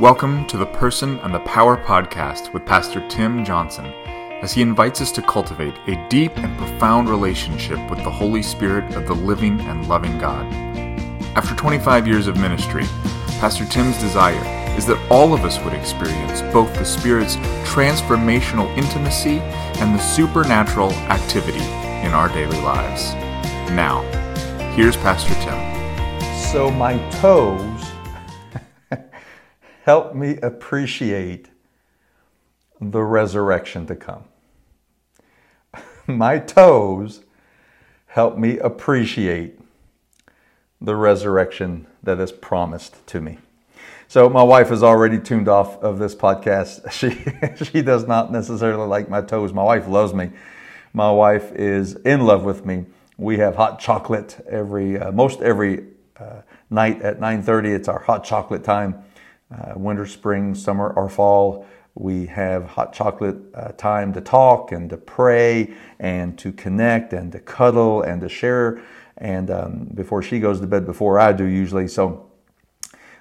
Welcome to the Person and the Power podcast with Pastor Tim Johnson as he invites us to cultivate a deep and profound relationship with the Holy Spirit of the living and loving God. After 25 years of ministry, Pastor Tim's desire is that all of us would experience both the Spirit's transformational intimacy and the supernatural activity in our daily lives. Now, here's Pastor Tim. So, my toes help me appreciate the resurrection to come. My toes help me appreciate the resurrection that is promised to me. So my wife is already tuned off of this podcast. She she does not necessarily like my toes. My wife loves me. My wife is in love with me. We have hot chocolate every uh, most every uh, night at 9:30. It's our hot chocolate time uh, winter, spring, summer, or fall. We have hot chocolate uh, time to talk and to pray and to connect and to cuddle and to share. And um, before she goes to bed, before I do usually. So,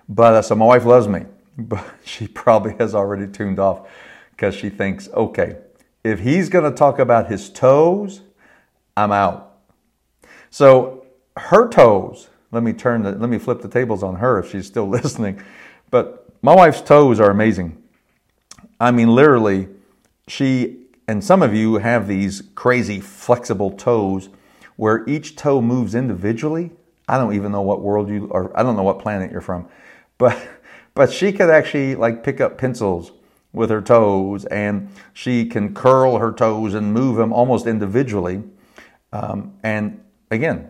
but uh, so my wife loves me, but she probably has already tuned off because she thinks, okay, if he's going to talk about his toes, I'm out. So her toes. Let me turn the, let me flip the tables on her if she's still listening. But my wife's toes are amazing. I mean, literally, she, and some of you have these crazy flexible toes where each toe moves individually. I don't even know what world you, or I don't know what planet you're from, but, but she could actually like pick up pencils with her toes and she can curl her toes and move them almost individually. Um, and again,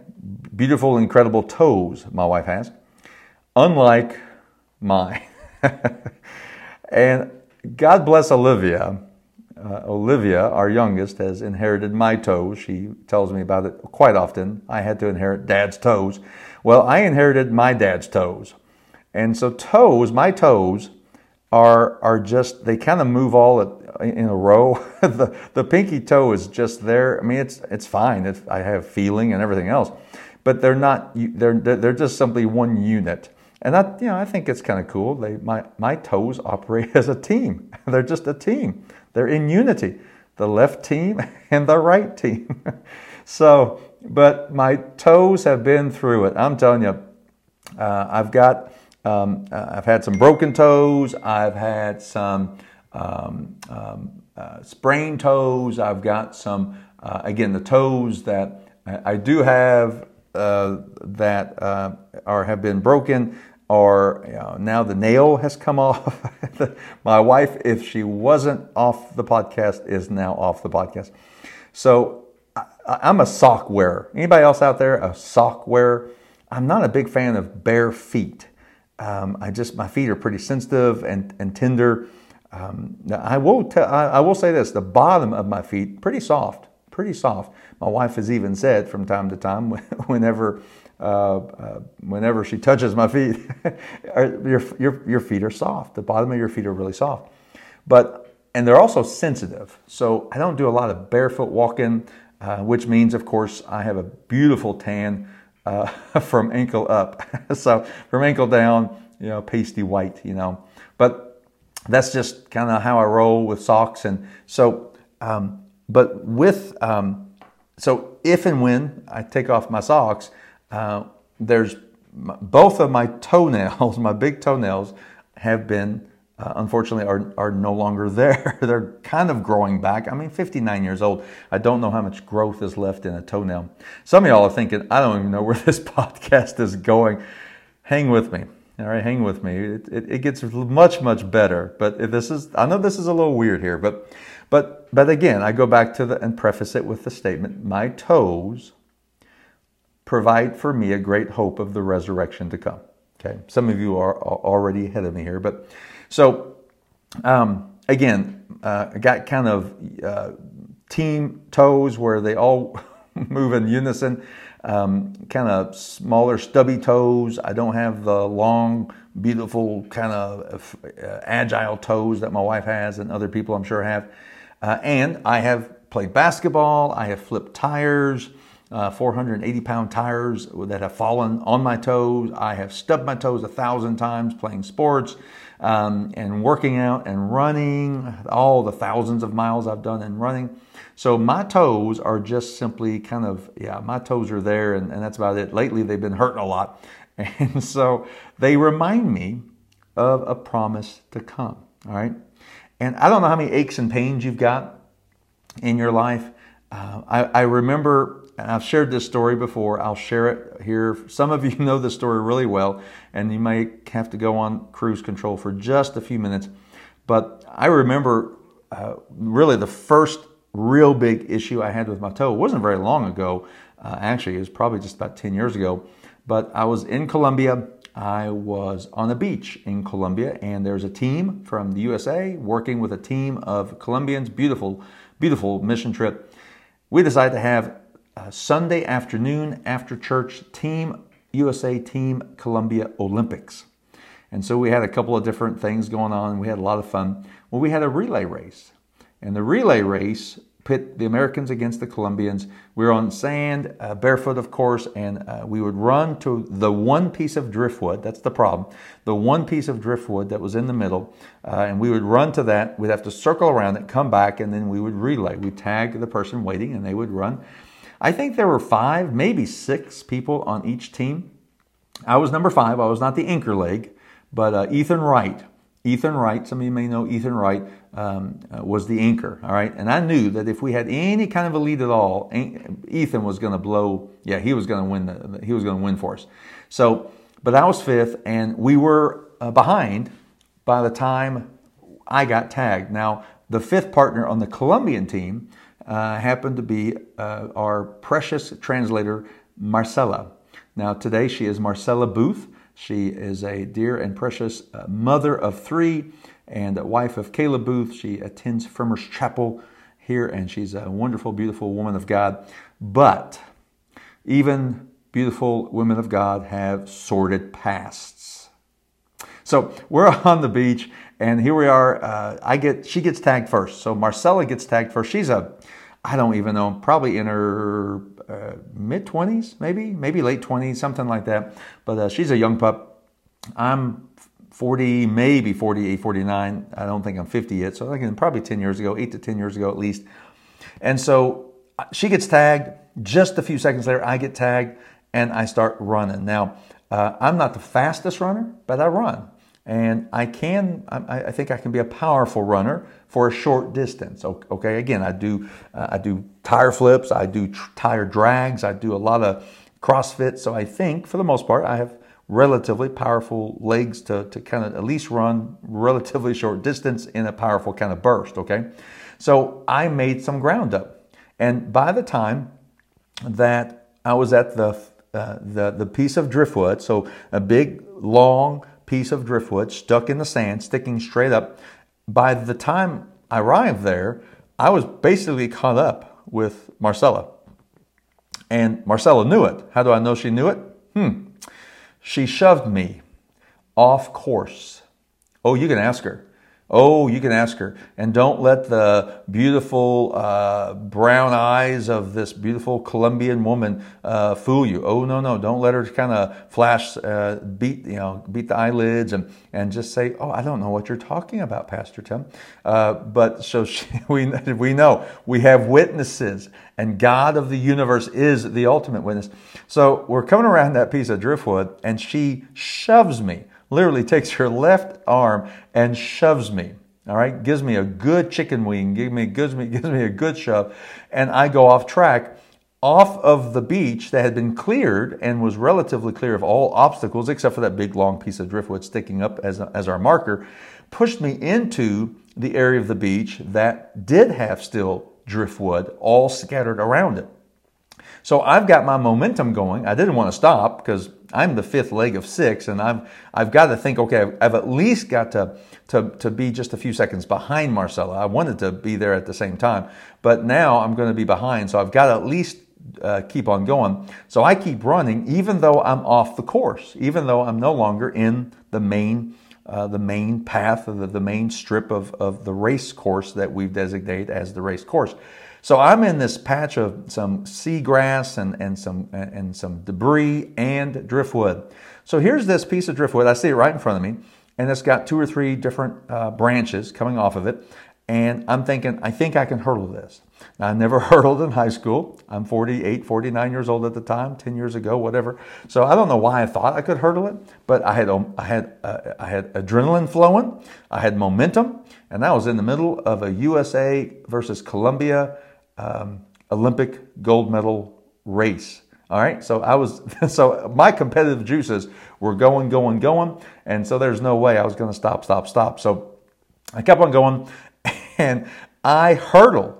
beautiful, incredible toes my wife has. Unlike mine. and God bless Olivia. Uh, Olivia, our youngest, has inherited my toes. She tells me about it quite often. I had to inherit dad's toes. Well, I inherited my dad's toes. And so, toes, my toes, are, are just, they kind of move all in a row. the, the pinky toe is just there. I mean, it's, it's fine. It's, I have feeling and everything else. But they're not, they're, they're just simply one unit. And that, you know, I think it's kind of cool. They, my, my toes operate as a team. They're just a team. They're in unity. The left team and the right team. so, but my toes have been through it. I'm telling you, uh, I've got, um, uh, I've had some broken toes. I've had some um, um, uh, sprained toes. I've got some, uh, again, the toes that I, I do have uh, that uh, are have been broken or you know, now the nail has come off. My wife, if she wasn't off the podcast, is now off the podcast. So I, am a sock wearer. Anybody else out there a sock wearer? I'm not a big fan of bare feet. Um, I just my feet are pretty sensitive and and tender. Um, I will tell, I, I will say this: the bottom of my feet pretty soft, pretty soft. My wife has even said from time to time, whenever uh, uh, whenever she touches my feet, your, your, your feet are soft. The bottom of your feet are really soft. But, and they're also sensitive. So I don't do a lot of barefoot walking, uh, which means, of course, I have a beautiful tan uh, from ankle up. so from ankle down, you know, pasty white, you know. But that's just kind of how I roll with socks. And so, um, but with, um, so if and when I take off my socks, uh, there's both of my toenails, my big toenails, have been uh, unfortunately are, are no longer there. They're kind of growing back. I mean, 59 years old. I don't know how much growth is left in a toenail. Some of y'all are thinking, I don't even know where this podcast is going. Hang with me. All right, hang with me. It, it, it gets much, much better. But this is, I know this is a little weird here, but, but, but again, I go back to the, and preface it with the statement, my toes provide for me a great hope of the resurrection to come. Okay, some of you are already ahead of me here, but so um, again, uh, I got kind of uh, team toes where they all move in unison. Um, kind of smaller, stubby toes. I don't have the long, beautiful, kind of uh, agile toes that my wife has and other people I'm sure have. Uh, and I have played basketball. I have flipped tires. Uh, 480 pound tires that have fallen on my toes. I have stubbed my toes a thousand times playing sports um, and working out and running, all the thousands of miles I've done in running. So my toes are just simply kind of, yeah, my toes are there and, and that's about it. Lately they've been hurting a lot. And so they remind me of a promise to come. All right. And I don't know how many aches and pains you've got in your life. Uh, I, I remember and I've shared this story before. I'll share it here. Some of you know this story really well, and you may have to go on cruise control for just a few minutes. But I remember uh, really the first real big issue I had with my toe. It wasn't very long ago. Uh, actually, it was probably just about 10 years ago. But I was in Colombia. I was on a beach in Colombia, and there's a team from the USA working with a team of Colombians. Beautiful, beautiful mission trip. We decided to have uh, Sunday afternoon after church, Team USA, Team Colombia Olympics. And so we had a couple of different things going on. We had a lot of fun. Well, we had a relay race. And the relay race pit the Americans against the Colombians. We were on sand, uh, barefoot, of course, and uh, we would run to the one piece of driftwood. That's the problem. The one piece of driftwood that was in the middle, uh, and we would run to that. We'd have to circle around it, come back, and then we would relay. We tag the person waiting, and they would run. I think there were five, maybe six people on each team. I was number five. I was not the anchor leg, but uh, Ethan Wright. Ethan Wright, some of you may know Ethan Wright, um, uh, was the anchor. All right. And I knew that if we had any kind of a lead at all, Ethan was going to blow. Yeah, he was going to win. The, he was going to win for us. So, but I was fifth, and we were uh, behind by the time I got tagged. Now, the fifth partner on the Colombian team uh, happened to be uh, our precious translator, Marcella. Now, today she is Marcella Booth. She is a dear and precious uh, mother of three and wife of Caleb Booth. She attends Firmers Chapel here, and she's a wonderful, beautiful woman of God. But even beautiful women of God have sordid pasts. So we're on the beach, and here we are. Uh, I get she gets tagged first. So Marcella gets tagged first. She's a I don't even know, probably in her uh, mid 20s, maybe, maybe late 20s, something like that. But uh, she's a young pup. I'm 40, maybe 48, 49. I don't think I'm 50 yet. So I think probably 10 years ago, eight to 10 years ago at least. And so uh, she gets tagged. Just a few seconds later, I get tagged and I start running. Now, uh, I'm not the fastest runner, but I run. And I can, I, I, think I can be a powerful runner for a short distance. Okay, again, I do, uh, I do tire flips, I do tr- tire drags, I do a lot of CrossFit. So I think, for the most part, I have relatively powerful legs to, to kind of at least run relatively short distance in a powerful kind of burst. Okay, so I made some ground up, and by the time that I was at the uh, the the piece of driftwood, so a big long piece of driftwood stuck in the sand, sticking straight up. By the time I arrived there, I was basically caught up with Marcella. And Marcella knew it. How do I know she knew it? Hmm. She shoved me off course. Oh, you can ask her. Oh, you can ask her. And don't let the beautiful uh, brown eyes of this beautiful Colombian woman uh, fool you. Oh, no, no. Don't let her kind of flash, uh, beat, you know, beat the eyelids and, and just say, oh, I don't know what you're talking about, Pastor Tim. Uh, but so she, we, we know we have witnesses and God of the universe is the ultimate witness. So we're coming around that piece of driftwood and she shoves me literally takes her left arm and shoves me. All right, gives me a good chicken wing, gives me, gives me, gives me a good shove, and I go off track off of the beach that had been cleared and was relatively clear of all obstacles except for that big long piece of driftwood sticking up as, as our marker, pushed me into the area of the beach that did have still driftwood all scattered around it. So I've got my momentum going. I didn't want to stop because I'm the fifth leg of six, and I've I've got to think, okay, I've, I've, at least got to, to to be just a few seconds behind Marcella. I wanted to be there at the same time, but now I'm going to be behind, so I've got to at least uh, keep on going. So I keep running, even though I'm off the course, even though I'm no longer in the main. Uh, the main path, the, the main strip of, of the race course that we've designated as the race course. So I'm in this patch of some seagrass and, and some and some debris and driftwood. So here's this piece of driftwood. I see it right in front of me, and it's got two or three different uh, branches coming off of it. And I'm thinking, I think I can hurdle this. Now, I never hurdled in high school. I'm 48, 49 years old at the time, 10 years ago, whatever. So I don't know why I thought I could hurdle it, but I had, um, I had, uh, I had adrenaline flowing, I had momentum, and I was in the middle of a USA versus Colombia um, Olympic gold medal race. All right, so I was, so my competitive juices were going, going, going, and so there's no way I was going to stop, stop, stop. So I kept on going, and I hurdled,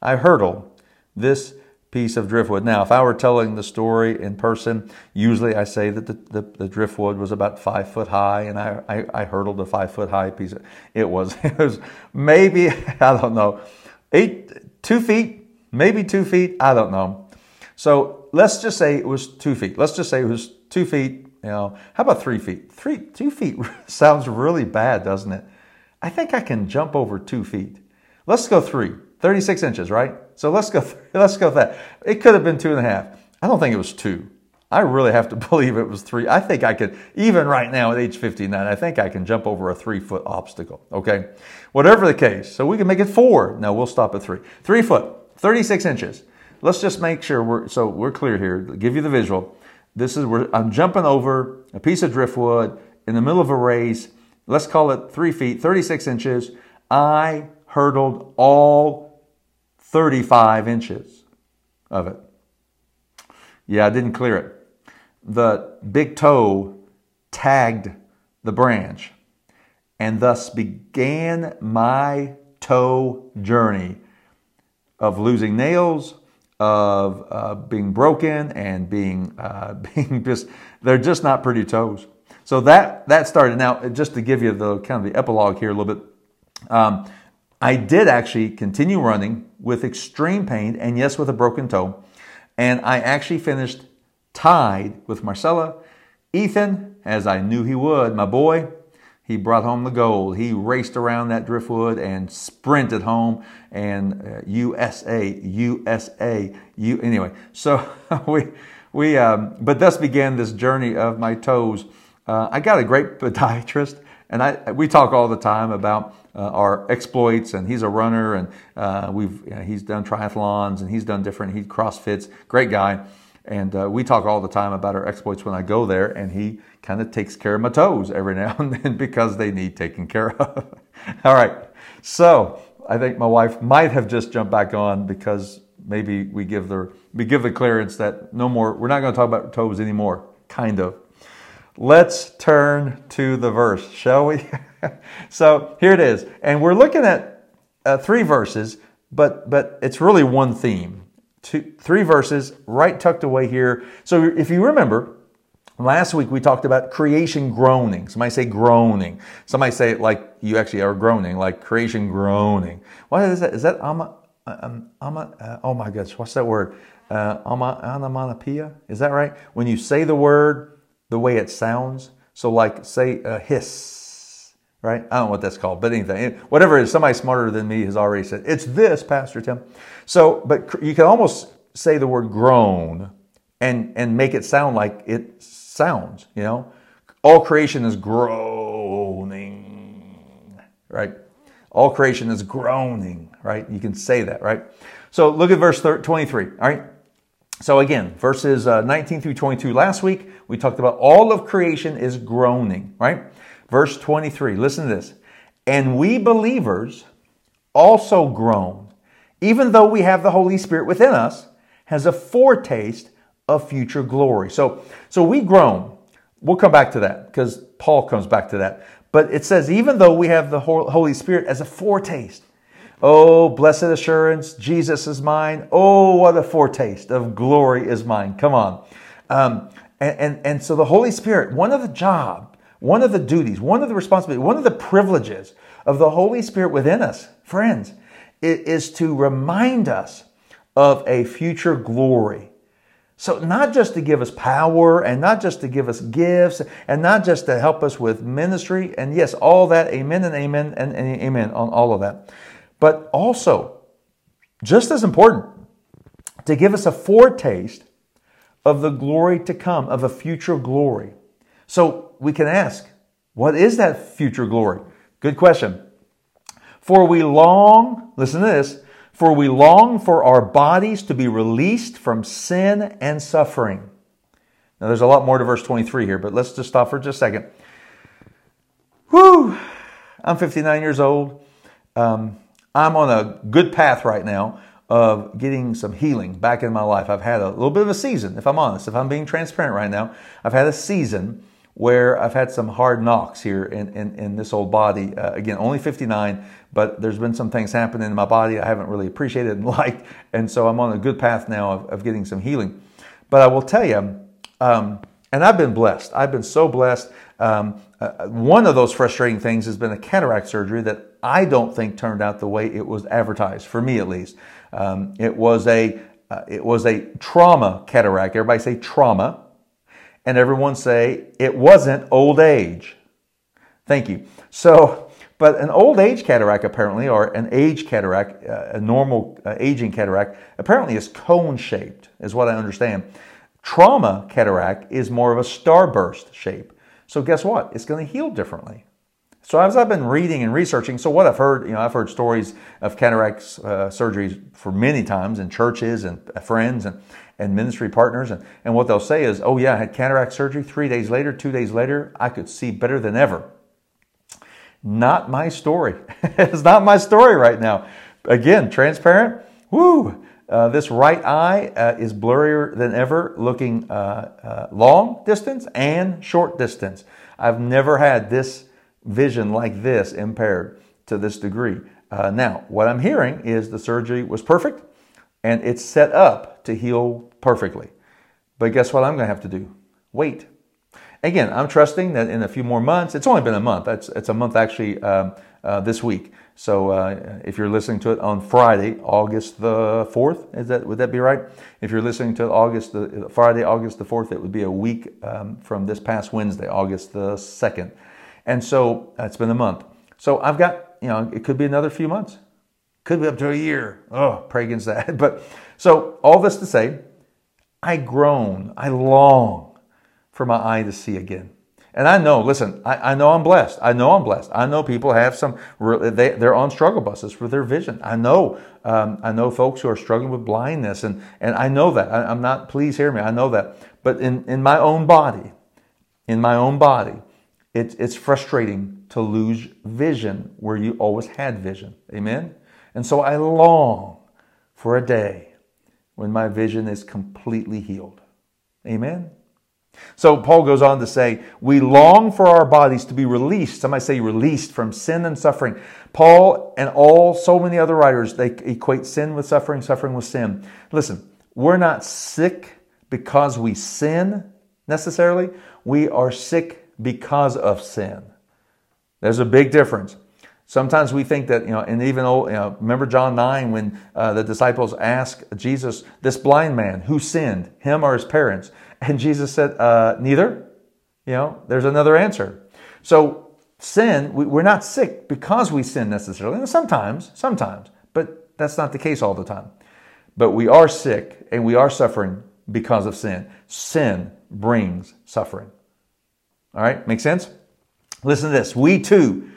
I hurdled this piece of driftwood. Now, if I were telling the story in person, usually I say that the, the, the driftwood was about five foot high, and I, I, I hurdled a five foot high piece. Of, it was it was maybe I don't know eight two feet, maybe two feet. I don't know. So let's just say it was two feet. Let's just say it was two feet. You know, how about three feet? Three two feet sounds really bad, doesn't it? I think I can jump over two feet. Let's go three. 36 inches, right? So let's go, let's go that. It could have been two and a half. I don't think it was two. I really have to believe it was three. I think I could, even right now at age 59, I think I can jump over a three foot obstacle. Okay. Whatever the case. So we can make it four. No, we'll stop at three. Three foot, 36 inches. Let's just make sure we're, so we're clear here. give you the visual. This is where I'm jumping over a piece of driftwood in the middle of a race. Let's call it three feet, 36 inches. I hurdled all 35 inches of it. Yeah, I didn't clear it. The big toe tagged the branch, and thus began my toe journey of losing nails, of uh, being broken, and being uh, being just they're just not pretty toes. So that that started. Now, just to give you the kind of the epilogue here a little bit, um, I did actually continue running with extreme pain and yes, with a broken toe. And I actually finished tied with Marcella. Ethan, as I knew he would, my boy, he brought home the gold. He raced around that driftwood and sprinted home. And uh, USA, USA, you anyway. So we we um, but thus began this journey of my toes. Uh, I got a great podiatrist, and I we talk all the time about uh, our exploits, and he's a runner, and uh, we've you know, he's done triathlons, and he's done different. He CrossFits, great guy, and uh, we talk all the time about our exploits when I go there, and he kind of takes care of my toes every now and then because they need taken care of. all right, so I think my wife might have just jumped back on because maybe we give the we give the clearance that no more. We're not going to talk about toes anymore. Kind of. Let's turn to the verse, shall we? so here it is. And we're looking at uh, three verses, but, but it's really one theme. Two, three verses right tucked away here. So if you remember, last week we talked about creation groaning. Somebody say groaning. Somebody say it like you actually are groaning, like creation groaning. What is that? Is that ama, um, ama, uh, oh my gosh, what's that word? Uh, ama, onomatopoeia? Is that right? When you say the word, the way it sounds. So, like, say a hiss, right? I don't know what that's called, but anything, whatever it is, somebody smarter than me has already said, it's this, Pastor Tim. So, but you can almost say the word groan and, and make it sound like it sounds, you know? All creation is groaning, right? All creation is groaning, right? You can say that, right? So look at verse 23, all right? So again, verses uh, 19 through 22 last week, we talked about all of creation is groaning, right? Verse 23, listen to this. And we believers also groan, even though we have the Holy Spirit within us, has a foretaste of future glory. So, so we groan. We'll come back to that because Paul comes back to that. But it says, even though we have the Holy Spirit as a foretaste, Oh, blessed assurance, Jesus is mine. Oh, what a foretaste of glory is mine. Come on. Um, and, and, and so the Holy Spirit, one of the job, one of the duties, one of the responsibilities, one of the privileges of the Holy Spirit within us, friends, is to remind us of a future glory. So, not just to give us power and not just to give us gifts and not just to help us with ministry, and yes, all that, amen and amen and, and amen on all of that but also just as important, to give us a foretaste of the glory to come, of a future glory. So we can ask, what is that future glory? Good question. For we long, listen to this, for we long for our bodies to be released from sin and suffering. Now there's a lot more to verse 23 here, but let's just stop for just a second. Whew! I'm 59 years old. Um, I'm on a good path right now of getting some healing back in my life. I've had a little bit of a season, if I'm honest, if I'm being transparent right now. I've had a season where I've had some hard knocks here in, in, in this old body. Uh, again, only 59, but there's been some things happening in my body I haven't really appreciated and liked. And so I'm on a good path now of, of getting some healing. But I will tell you, um, and I've been blessed. I've been so blessed. Um, uh, one of those frustrating things has been a cataract surgery that I don't think turned out the way it was advertised, for me at least. Um, it was a uh, it was a trauma cataract. Everybody say trauma and everyone say it wasn't old age. Thank you. So, but an old age cataract apparently, or an age cataract, uh, a normal uh, aging cataract, apparently is cone shaped, is what I understand. Trauma cataract is more of a starburst shape. So guess what? It's going to heal differently. So as I've been reading and researching, so what I've heard, you know, I've heard stories of cataract uh, surgeries for many times in churches and friends and, and ministry partners. And, and what they'll say is, oh yeah, I had cataract surgery. Three days later, two days later, I could see better than ever. Not my story. it's not my story right now. Again, transparent. Woo! Uh, this right eye uh, is blurrier than ever, looking uh, uh long distance and short distance. I've never had this vision like this impaired to this degree. Uh, now, what I'm hearing is the surgery was perfect and it's set up to heal perfectly. But guess what I'm going to have to do? Wait. Again, I'm trusting that in a few more months, it's only been a month. It's, it's a month actually um, uh, this week. So uh, if you're listening to it on Friday, August the 4th, is that, would that be right? If you're listening to August the, Friday, August the 4th, it would be a week um, from this past Wednesday, August the 2nd. And so uh, it's been a month. So I've got, you know, it could be another few months. Could be up to a year. Oh, pray against that. But so all this to say, I groan, I long for my eye to see again. And I know, listen, I, I, know I'm blessed. I know I'm blessed. I know people have some, they, they're on struggle buses for their vision. I know, um, I know folks who are struggling with blindness, and, and I know that. I, I'm not, please hear me, I know that. But in, in my own body, in my own body, it's, it's frustrating to lose vision where you always had vision. Amen? And so I long for a day when my vision is completely healed. Amen? So Paul goes on to say, We long for our bodies to be released. Somebody say released from sin and suffering. Paul and all, so many other writers, they equate sin with suffering, suffering with sin. Listen, we're not sick because we sin necessarily. We are sick because of sin. There's a big difference. Sometimes we think that, you know, and even, old, you know, remember John 9 when uh, the disciples asked Jesus, this blind man, who sinned, him or his parents? And Jesus said, uh, neither. You know, there's another answer. So sin, we, we're not sick because we sin necessarily. And sometimes, sometimes, but that's not the case all the time. But we are sick and we are suffering because of sin. Sin brings suffering. All right, make sense? Listen to this. We too,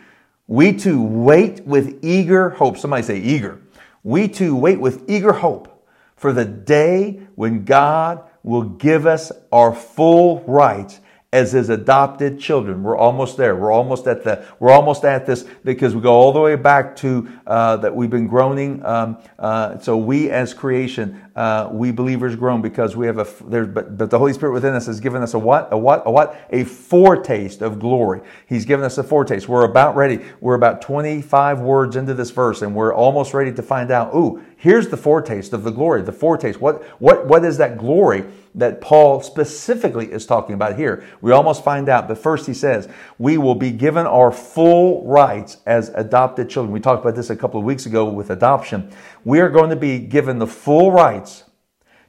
we too wait with eager hope. Somebody say eager. We too wait with eager hope for the day when God will give us our full rights as his adopted children. We're almost there. We're almost at the. We're almost at this because we go all the way back to uh, that we've been groaning. Um, uh, so we as creation, uh, we believers groan because we have a. There's but but the Holy Spirit within us has given us a what a what a what a foretaste of glory. He's given us a foretaste. We're about ready. We're about 25 words into this verse, and we're almost ready to find out. Ooh, here's the foretaste of the glory. The foretaste. What what what is that glory? that Paul specifically is talking about here. We almost find out, but first he says, we will be given our full rights as adopted children. We talked about this a couple of weeks ago with adoption. We are going to be given the full rights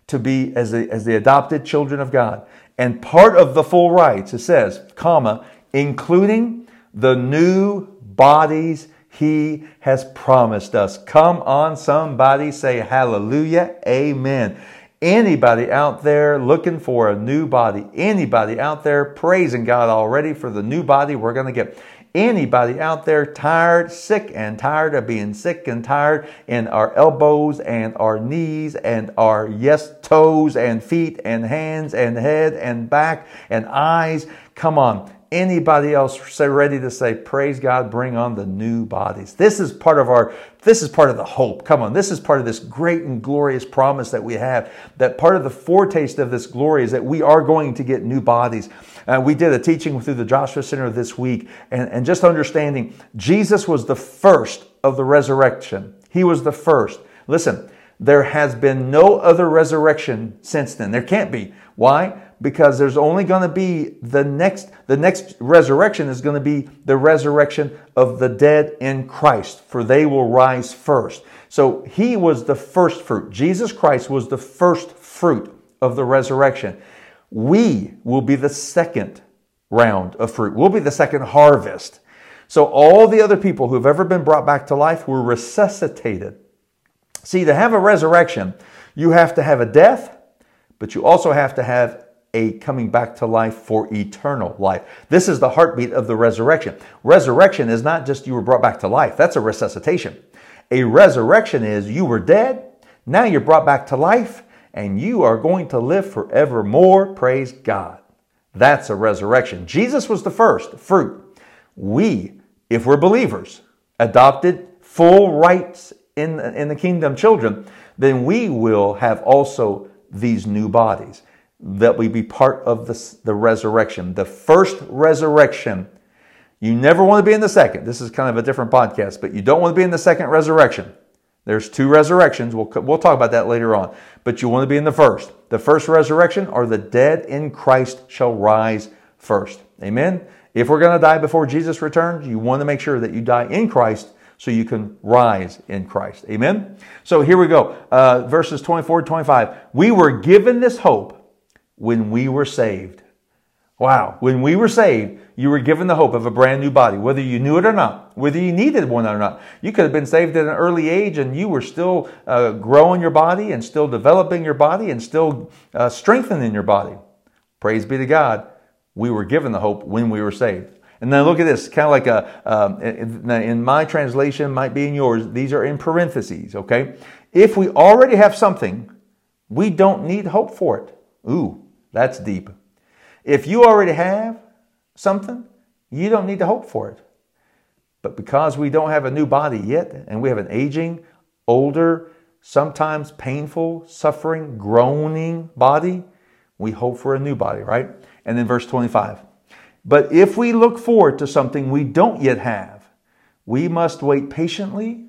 to be as the, as the adopted children of God. And part of the full rights, it says, comma, including the new bodies He has promised us. Come on, somebody say hallelujah, amen. Anybody out there looking for a new body? Anybody out there praising God already for the new body we're going to get? Anybody out there tired, sick and tired of being sick and tired in our elbows and our knees and our yes toes and feet and hands and head and back and eyes? Come on anybody else say ready to say praise god bring on the new bodies. This is part of our this is part of the hope. Come on this is part of this great and glorious promise that we have that part of the foretaste of this glory is that we are going to get new bodies. Uh, we did a teaching through the joshua center this week and, and just understanding jesus was the first of the resurrection. He was the first. Listen there has been no other resurrection since then. There can't be. Why because there's only going to be the next the next resurrection is going to be the resurrection of the dead in Christ for they will rise first. So he was the first fruit. Jesus Christ was the first fruit of the resurrection. We will be the second round of fruit. We'll be the second harvest. So all the other people who have ever been brought back to life were resuscitated. See to have a resurrection you have to have a death but you also have to have a coming back to life for eternal life. This is the heartbeat of the resurrection. Resurrection is not just you were brought back to life, that's a resuscitation. A resurrection is you were dead, now you're brought back to life, and you are going to live forevermore. Praise God. That's a resurrection. Jesus was the first fruit. We, if we're believers, adopted full rights in, in the kingdom children, then we will have also these new bodies that we be part of the, the resurrection. The first resurrection. You never want to be in the second. This is kind of a different podcast, but you don't want to be in the second resurrection. There's two resurrections. We'll, we'll talk about that later on. But you want to be in the first. The first resurrection are the dead in Christ shall rise first. Amen? If we're going to die before Jesus returns, you want to make sure that you die in Christ so you can rise in Christ. Amen? So here we go. Uh, verses 24 to 25. We were given this hope when we were saved. Wow. When we were saved, you were given the hope of a brand new body, whether you knew it or not, whether you needed one or not. You could have been saved at an early age and you were still uh, growing your body and still developing your body and still uh, strengthening your body. Praise be to God. We were given the hope when we were saved. And then look at this, kind of like a, um, in my translation, might be in yours, these are in parentheses, okay? If we already have something, we don't need hope for it. Ooh, that's deep. If you already have something, you don't need to hope for it. But because we don't have a new body yet, and we have an aging, older, sometimes painful, suffering, groaning body, we hope for a new body, right? And then verse 25. But if we look forward to something we don't yet have, we must wait patiently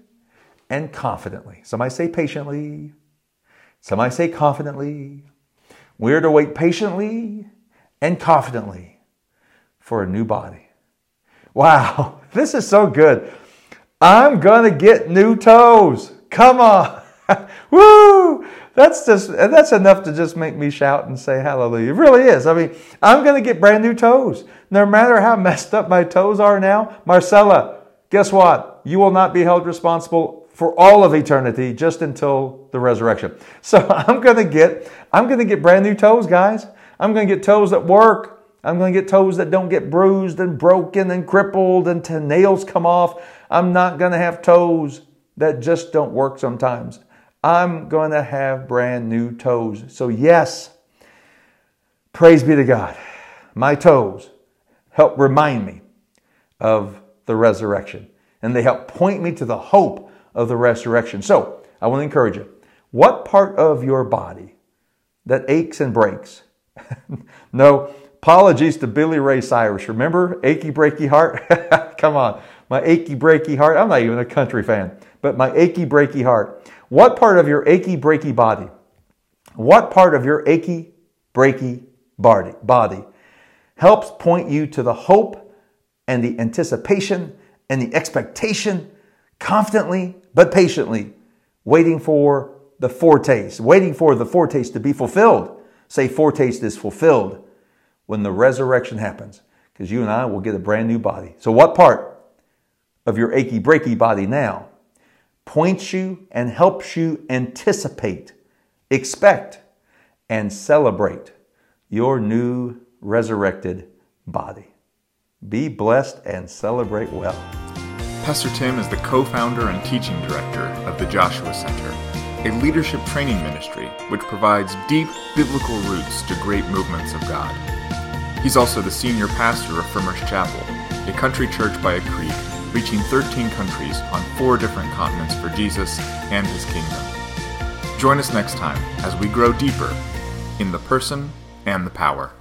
and confidently. Somebody say patiently. Somebody say confidently. We are to wait patiently and confidently for a new body. Wow, this is so good. I'm going to get new toes. Come on. Woo! That's just that's enough to just make me shout and say hallelujah. It really is. I mean, I'm going to get brand new toes. No matter how messed up my toes are now, Marcella, guess what? You will not be held responsible for all of eternity just until the resurrection. So I'm going to get I'm going to get brand new toes, guys. I'm going to get toes that work. I'm going to get toes that don't get bruised and broken and crippled and t- nails come off. I'm not going to have toes that just don't work sometimes. I'm going to have brand new toes. So yes, praise be to God. My toes help remind me of the resurrection and they help point me to the hope of the resurrection. So, I want to encourage you. What part of your body that aches and breaks? no, apologies to Billy Ray Cyrus. Remember Achy Breaky Heart? Come on, my achy breaky heart. I'm not even a country fan, but my achy breaky heart. What part of your achy breaky body? What part of your achy breaky body, body helps point you to the hope and the anticipation and the expectation confidently but patiently, waiting for the foretaste, waiting for the foretaste to be fulfilled. Say, foretaste is fulfilled when the resurrection happens, because you and I will get a brand new body. So, what part of your achy breaky body now points you and helps you anticipate, expect, and celebrate your new resurrected body. Be blessed and celebrate well. Pastor Tim is the co founder and teaching director of the Joshua Center, a leadership training ministry which provides deep biblical roots to great movements of God. He's also the senior pastor of Firmers Chapel, a country church by a creek reaching 13 countries on four different continents for Jesus and his kingdom. Join us next time as we grow deeper in the person and the power.